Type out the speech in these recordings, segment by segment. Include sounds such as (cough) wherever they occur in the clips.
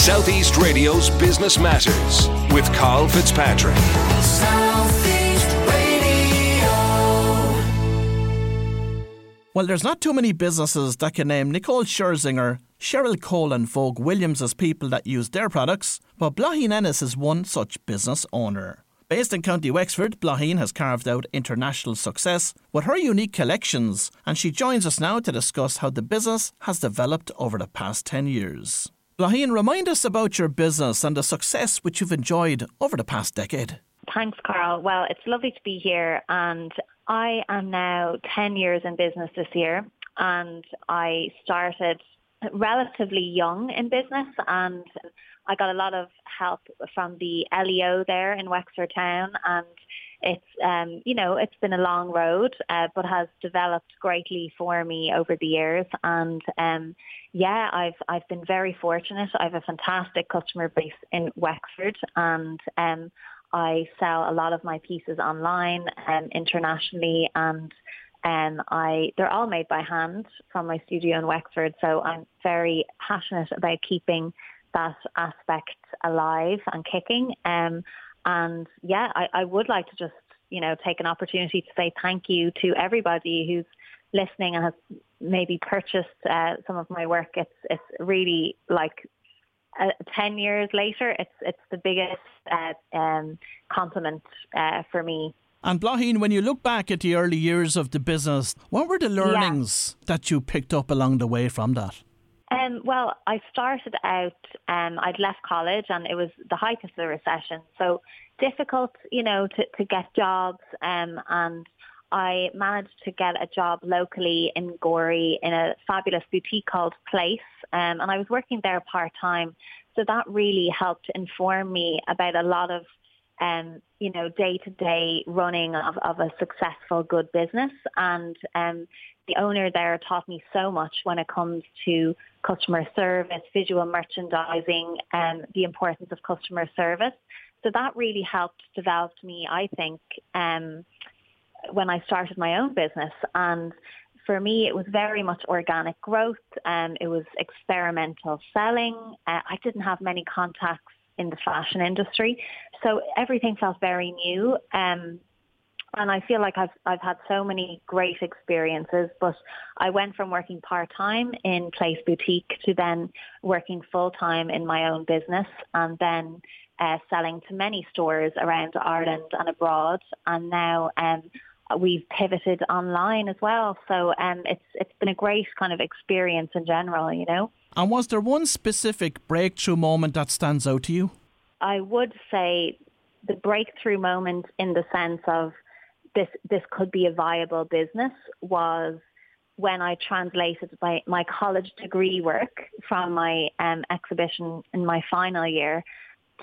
Southeast Radio's Business Matters with Carl Fitzpatrick. Well, there's not too many businesses that can name Nicole Scherzinger, Cheryl Cole, and Vogue Williams as people that use their products, but Bláithín Ennis is one such business owner. Based in County Wexford, Bláithín has carved out international success with her unique collections, and she joins us now to discuss how the business has developed over the past 10 years. Bláithín, remind us about your business and the success which you've enjoyed over the past decade. Thanks, Carl. Well, it's lovely to be here, and I am now 10 years in business this year and I started relatively young in business and I got a lot of help from the LEO there in Wexford Town and it's um, you know it's been a long road uh, but has developed greatly for me over the years and um, yeah I've I've been very fortunate I have a fantastic customer base in Wexford and um, I sell a lot of my pieces online and um, internationally and um, I they're all made by hand from my studio in Wexford. So I'm very passionate about keeping that aspect alive and kicking. Um, and yeah, I, I would like to just you know take an opportunity to say thank you to everybody who's listening and has maybe purchased uh, some of my work. It's it's really like uh, 10 years later, it's it's the biggest uh, um, compliment uh, for me. And Bláithín, when you look back at the early years of the business, what were the learnings yeah. that you picked up along the way from that? Um, well, I started out, um, I'd left college and it was the height of the recession. So difficult, you know, to, to get jobs um, and I managed to get a job locally in Gorey in a fabulous boutique called Place, um, and I was working there part time. So that really helped inform me about a lot of, um, you know, day to day running of, of a successful good business. And um, the owner there taught me so much when it comes to customer service, visual merchandising, and the importance of customer service. So that really helped develop me, I think. Um, when I started my own business. And for me, it was very much organic growth. Um, it was experimental selling. Uh, I didn't have many contacts in the fashion industry, so everything felt very new. Um, and I feel like I've I've had so many great experiences. But I went from working part time in Place Boutique to then working full time in my own business, and then uh, selling to many stores around Ireland and abroad. And now um, we've pivoted online as well. So um, it's it's been a great kind of experience in general, you know. And was there one specific breakthrough moment that stands out to you? I would say the breakthrough moment in the sense of this this could be a viable business was when I translated my, my college degree work from my um, exhibition in my final year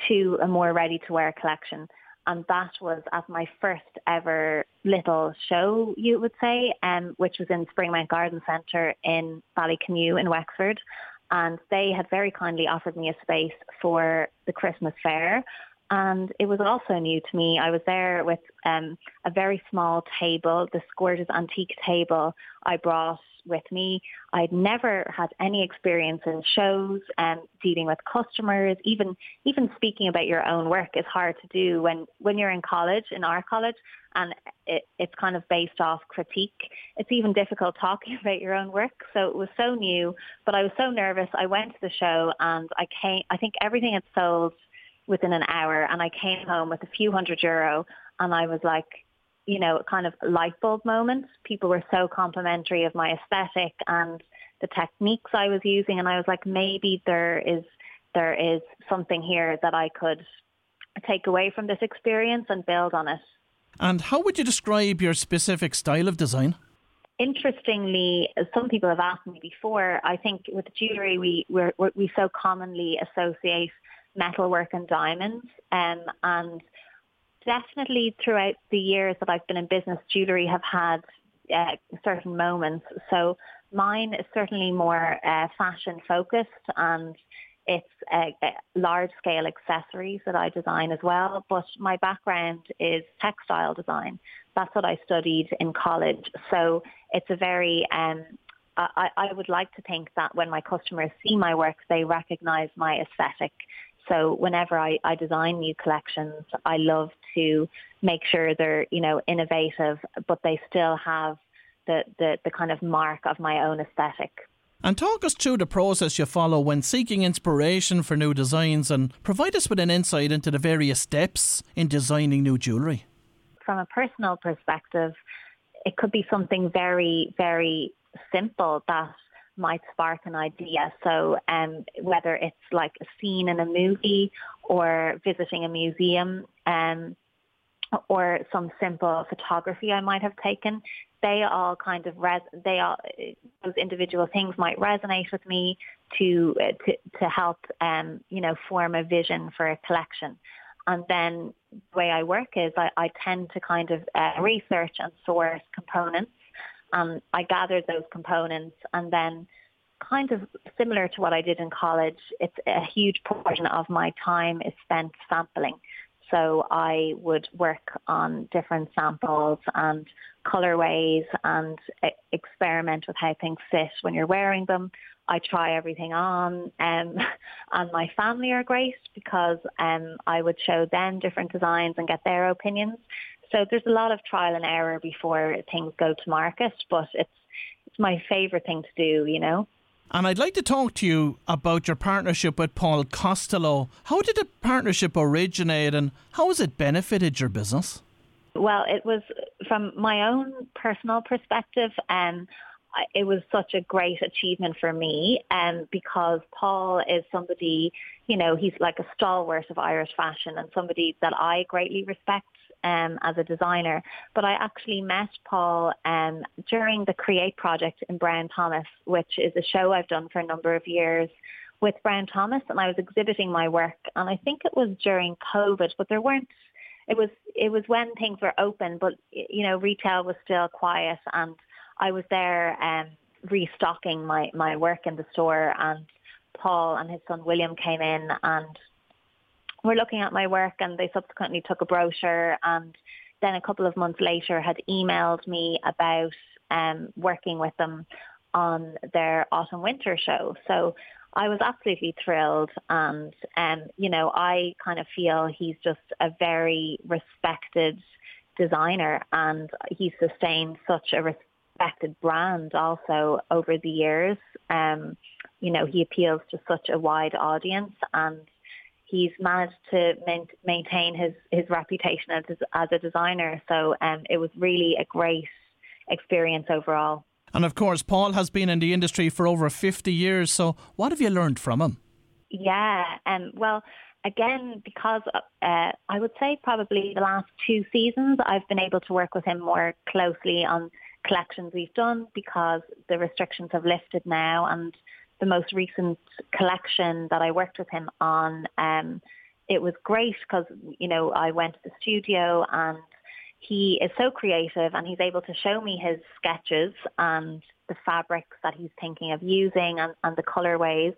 to a more ready to wear collection and that was at my first ever little show, you would say, um, which was in Springmount Garden Centre in Ballycanoe in Wexford. And they had very kindly offered me a space for the Christmas fair. And it was also new to me. I was there with um, a very small table, this gorgeous antique table I brought with me. I'd never had any experience in shows and dealing with customers. Even even speaking about your own work is hard to do when when you're in college, in our college, and it, it's kind of based off critique. It's even difficult talking (laughs) about your own work. So it was so new, but I was so nervous. I went to the show and I came. I think everything had sold within an hour, and I came home with a few hundred euro, and I was like you know, kind of light bulb moments. People were so complimentary of my aesthetic and the techniques I was using, and I was like, maybe there is there is something here that I could take away from this experience and build on it. And how would you describe your specific style of design? Interestingly, some people have asked me before. I think with jewelry, we we we so commonly associate metalwork and diamonds, um, and definitely throughout the years that I've been in business, jewellery have had uh, certain moments. So mine is certainly more uh, fashion focused and it's uh, uh, large scale accessories that I design as well. But my background is textile design. That's what I studied in college. So it's a very um, I, I would like to think that when my customers see my work, they recognize my aesthetic. So whenever I, I design new collections, I love to make sure they're, you know, innovative, but they still have the, the, the kind of mark of my own aesthetic. And talk us through the process you follow when seeking inspiration for new designs and provide us with an insight into the various steps in designing new jewellery. From a personal perspective, it could be something very, very simple that might spark an idea. So um, whether it's like a scene in a movie or visiting a museum um, or some simple photography I might have taken, they all kind of res- they all those individual things might resonate with me to to to help um, you know form a vision for a collection. And then the way I work is I, I tend to kind of uh, research and source components um, I gathered those components and then kind of similar to what I did in college, it's a huge portion of my time is spent sampling. So I would work on different samples and colorways and experiment with how things fit when you're wearing them. I try everything on um, (laughs) and my family are great because um, I would show them different designs and get their opinions. So there's a lot of trial and error before things go to market, but it's it's my favourite thing to do, you know. And I'd like to talk to you about your partnership with Paul Costelloe. How did the partnership originate and how has it benefited your business? Well, it was from my own personal perspective, and um, it was such a great achievement for me and um, because Paul is somebody, you know, he's like a stalwart of Irish fashion and somebody that I greatly respect um, as a designer. But I actually met Paul um, during the Create project in Brown Thomas, which is a show I've done for a number of years with Brown Thomas, and I was exhibiting my work. And I think it was during COVID, but there weren't. It was it was when things were open, but you know retail was still quiet, and I was there um, restocking my my work in the store, and Paul and his son William came in and were looking at my work and they subsequently took a brochure and then a couple of months later had emailed me about um, working with them on their autumn winter show. So I was absolutely thrilled and um, you know, I kind of feel he's just a very respected designer and he's sustained such a respected brand also over the years. Um, you know, he appeals to such a wide audience and he's managed to maintain his, his reputation as, as a designer. So um, it was really a great experience overall. And of course, Paul has been in the industry for over 50 years. So what have you learned from him? Yeah, um, well, again, because uh, I would say probably the last two seasons, I've been able to work with him more closely on collections we've done because the restrictions have lifted now and the most recent collection that I worked with him on, um, it was great because, you know, I went to the studio and he is so creative and he's able to show me his sketches and the fabrics that he's thinking of using and, and the colorways.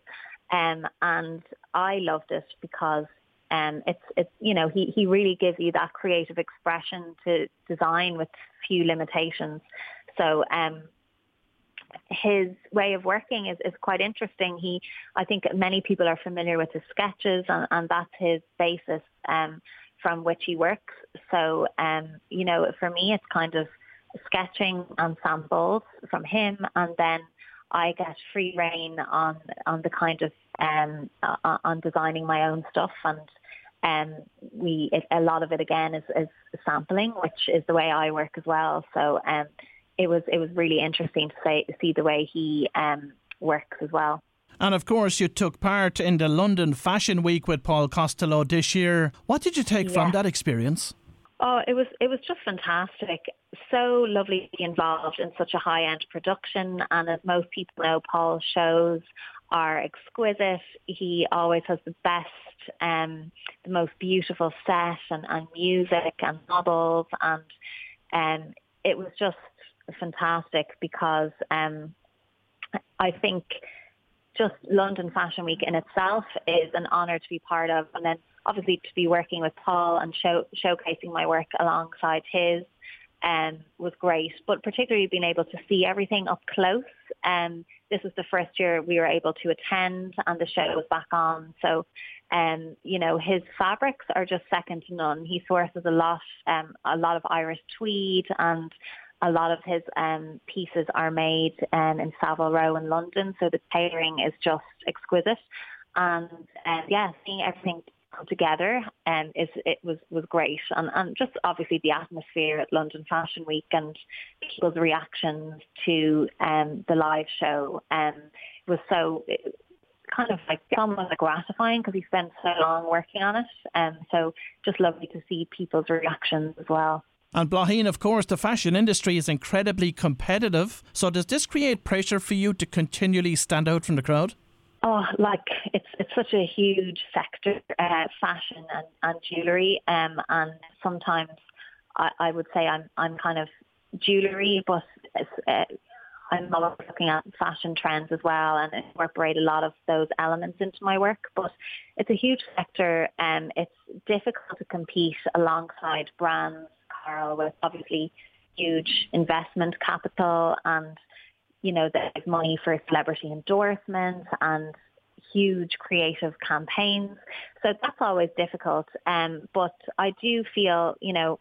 Um, and I loved it because um, it's, it's, you know, he, he really gives you that creative expression to design with few limitations. So um, his way of working is, is quite interesting. He, I think many people are familiar with his sketches and, and that's his basis um, from which he works. So, um, you know, for me, it's kind of sketching and samples from him and then I get free reign on, on the kind of, um, uh, on designing my own stuff and um, we, it, a lot of it again is, is sampling, which is the way I work as well. So, um, it was it was really interesting to say, see the way he um, works as well. And of course, you took part in the London Fashion Week with Paul Costelloe this year. What did you take yeah. from that experience? Oh, it was it was just fantastic. So lovely to be involved in such a high end production. And as most people know, Paul's shows are exquisite. He always has the best, um, the most beautiful set and, and music and models, and um, it was just fantastic because um, I think just London Fashion Week in itself is an honour to be part of, and then obviously to be working with Paul and show, showcasing my work alongside his um, was great, but particularly being able to see everything up close. Um, this was the first year we were able to attend and the show was back on. So, um, you know, his fabrics are just second to none. He sources a lot, um, a lot of Irish tweed and a lot of his um, pieces are made um, in Savile Row in London. So the tailoring is just exquisite. And uh, yeah, seeing everything come together um, is it was was great and, and just obviously the atmosphere at London Fashion Week and people's reactions to um, the live show um, was so kind of like somewhat gratifying because we spent so long working on it and um, so just lovely to see people's reactions as well. And Bláithín, of course, the fashion industry is incredibly competitive. So does this create pressure for you to continually stand out from the crowd? Oh, like it's it's such a huge sector, uh, fashion and, and jewellery, um, and sometimes I, I would say I'm I'm kind of jewellery, but uh, I'm always looking at fashion trends as well and incorporate a lot of those elements into my work. But it's a huge sector, and it's difficult to compete alongside brands, With obviously huge investment capital and you know, there's money for celebrity endorsements and huge creative campaigns. So that's always difficult. Um, but I do feel, you know,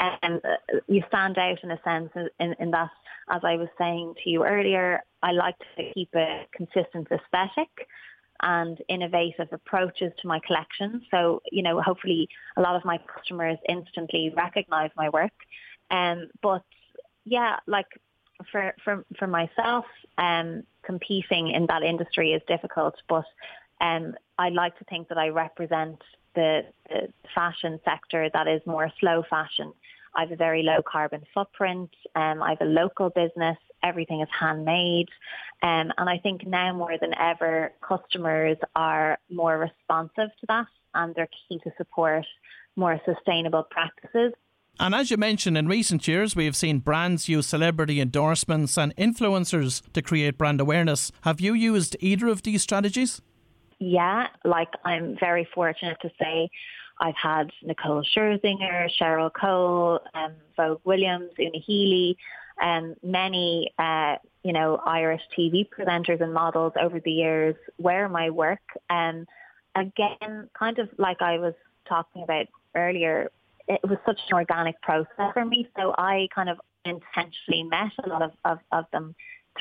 um, you stand out in a sense in, in that, as I was saying to you earlier, I like to keep a consistent aesthetic and innovative approaches to my collection. So, you know, hopefully a lot of my customers instantly recognize my work. Um, but yeah, like for for for myself, um, competing in that industry is difficult, but um, I like to think that I represent the, the fashion sector that is more slow fashion. I have a very low carbon footprint. Um, I have a local business. Everything is handmade. Um, and I think now more than ever, customers are more responsive to that and they're keen to support more sustainable practices. And as you mentioned, in recent years, we have seen brands use celebrity endorsements and influencers to create brand awareness. Have you used either of these strategies? Yeah, like I'm very fortunate to say I've had Nicole Scherzinger, Cheryl Cole, um, Vogue Williams, Una Healy, um, many, uh, you know, Irish TV presenters and models over the years wear my work. And um, again, kind of like I was talking about earlier, it was such an organic process for me. So I kind of intentionally met a lot of, of, of them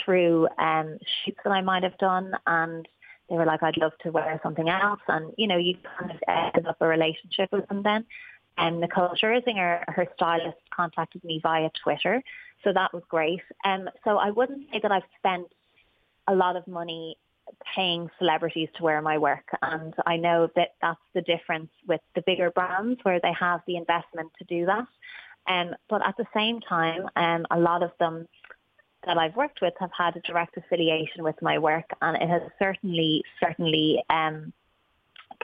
through um, shoots that I might have done and they were like, I'd love to wear something else. And, you know, you kind of end up a relationship with them then. And Nicole Scherzinger, her stylist, contacted me via Twitter. So that was great. Um, so I wouldn't say that I've spent a lot of money paying celebrities to wear my work. And I know that that's the difference with the bigger brands where they have the investment to do that. Um, but at the same time, um, a lot of them that I've worked with have had a direct affiliation with my work and it has certainly, certainly um,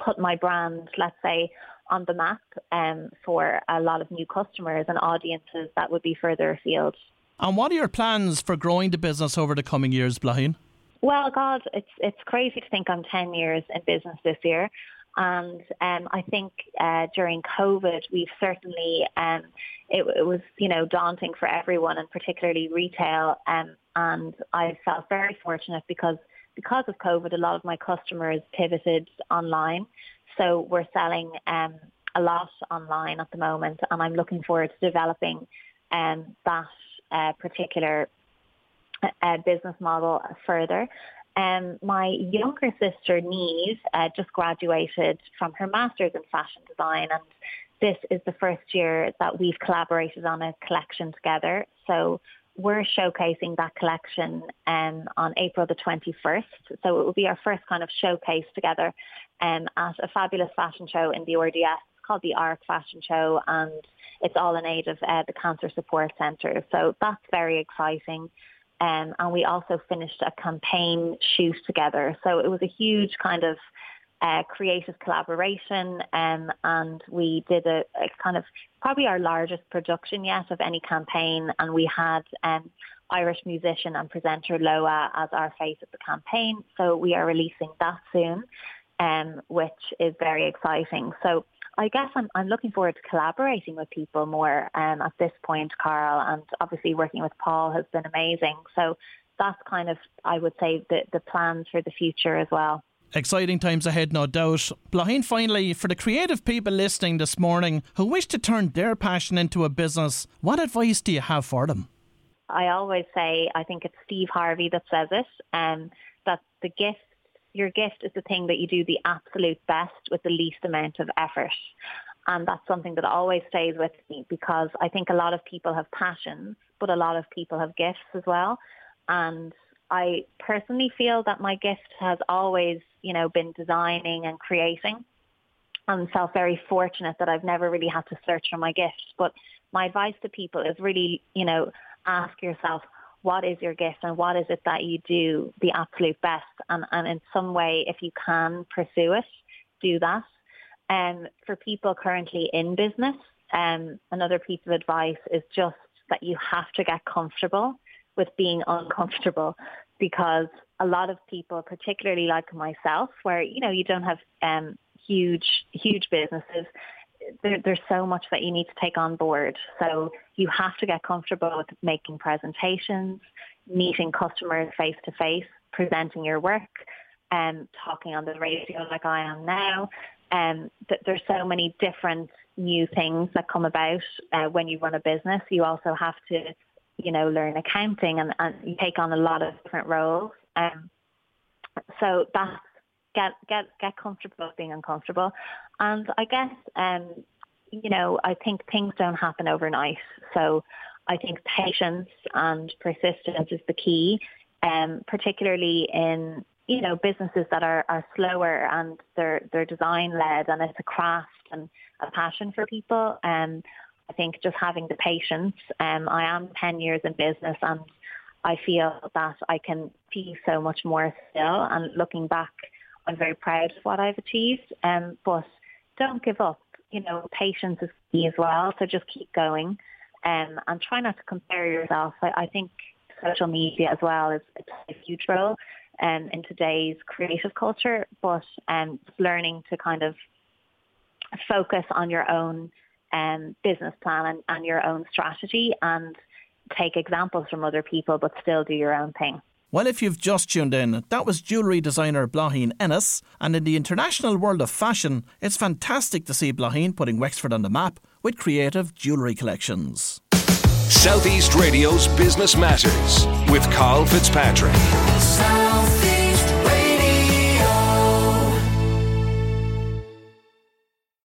put my brand, let's say, on the map um, for a lot of new customers and audiences that would be further afield. And what are your plans for growing the business over the coming years, Bláithín? Well, God, it's it's crazy to think I'm 10 years in business this year. And um, I think uh, during COVID, we've certainly, um, it, it, was, you know, daunting for everyone and particularly retail. Um, and I felt very fortunate because because of COVID, a lot of my customers pivoted online. So we're selling um, a lot online at the moment, and I'm looking forward to developing um, that uh, particular uh, business model further. Um, my younger sister, Neve, uh, just graduated from her master's in fashion design and this is the first year that we've collaborated on a collection together. So we're showcasing that collection um, on April the 21st. So it will be our first kind of showcase together um, at a fabulous fashion show in the RDS. Called the ARC Fashion Show and it's all in aid of uh, the Cancer Support Centre. So that's very exciting. Um, and we also finished a campaign shoot together. So it was a huge kind of uh, creative collaboration um, and we did a, a, kind of probably our largest production yet of any campaign and we had um, Irish musician and presenter Loah as our face of the campaign. So we are releasing that soon, um, which is very exciting. So I guess I'm, I'm looking forward to collaborating with people more um, at this point, Carl, and obviously working with Paul has been amazing. So that's kind of, I would say, the, the plans for the future as well. Exciting times ahead, no doubt. Bláithín, finally, for the creative people listening this morning who wish to turn their passion into a business, what advice do you have for them? I always say, I think it's Steve Harvey that says it, um, that the gift, your gift is the thing that you do the absolute best with the least amount of effort. And that's something that always stays with me because I think a lot of people have passions, but a lot of people have gifts as well. And I personally feel that my gift has always, you know, been designing and creating. I'm felt very fortunate that I've never really had to search for my gifts. But my advice to people is really, you know, ask yourself, what is your gift and what is it that you do the absolute best? And, and in some way, if you can pursue it, do that. And um, for people currently in business, um, another piece of advice is just that you have to get comfortable with being uncomfortable because a lot of people, particularly like myself, where, you know, you don't have um, huge, huge businesses, there, there's so much that you need to take on board. So you have to get comfortable with making presentations, meeting customers face to face, presenting your work, and um, talking on the radio like I am now. Um, th- there's so many different new things that come about uh, when you run a business. You also have to, you know, learn accounting and, and you take on a lot of different roles. Um, so that's get get get comfortable being uncomfortable. And I guess um, you know, I think things don't happen overnight. So I think patience and persistence is the key, um, particularly in you know businesses that are, are slower and they're they're design led and it's a craft and a passion for people. Um, I think just having the patience. Um, I am ten years in business and I feel that I can see so much more still. And looking back I'm very proud of what I've achieved. Um, but don't give up. You know, patience is key as well. So just keep going um, and try not to compare yourself. I, I think social media as well is a huge role um, in today's creative culture, but um, learning to kind of focus on your own um, business plan and, and your own strategy and take examples from other people, but still do your own thing. Well, if you've just tuned in, that was jewellery designer Bláithín Ennis. And in the international world of fashion, it's fantastic to see Bláithín putting Wexford on the map with creative jewellery collections. Southeast Radio's Business Matters with Carl Fitzpatrick. Southeast.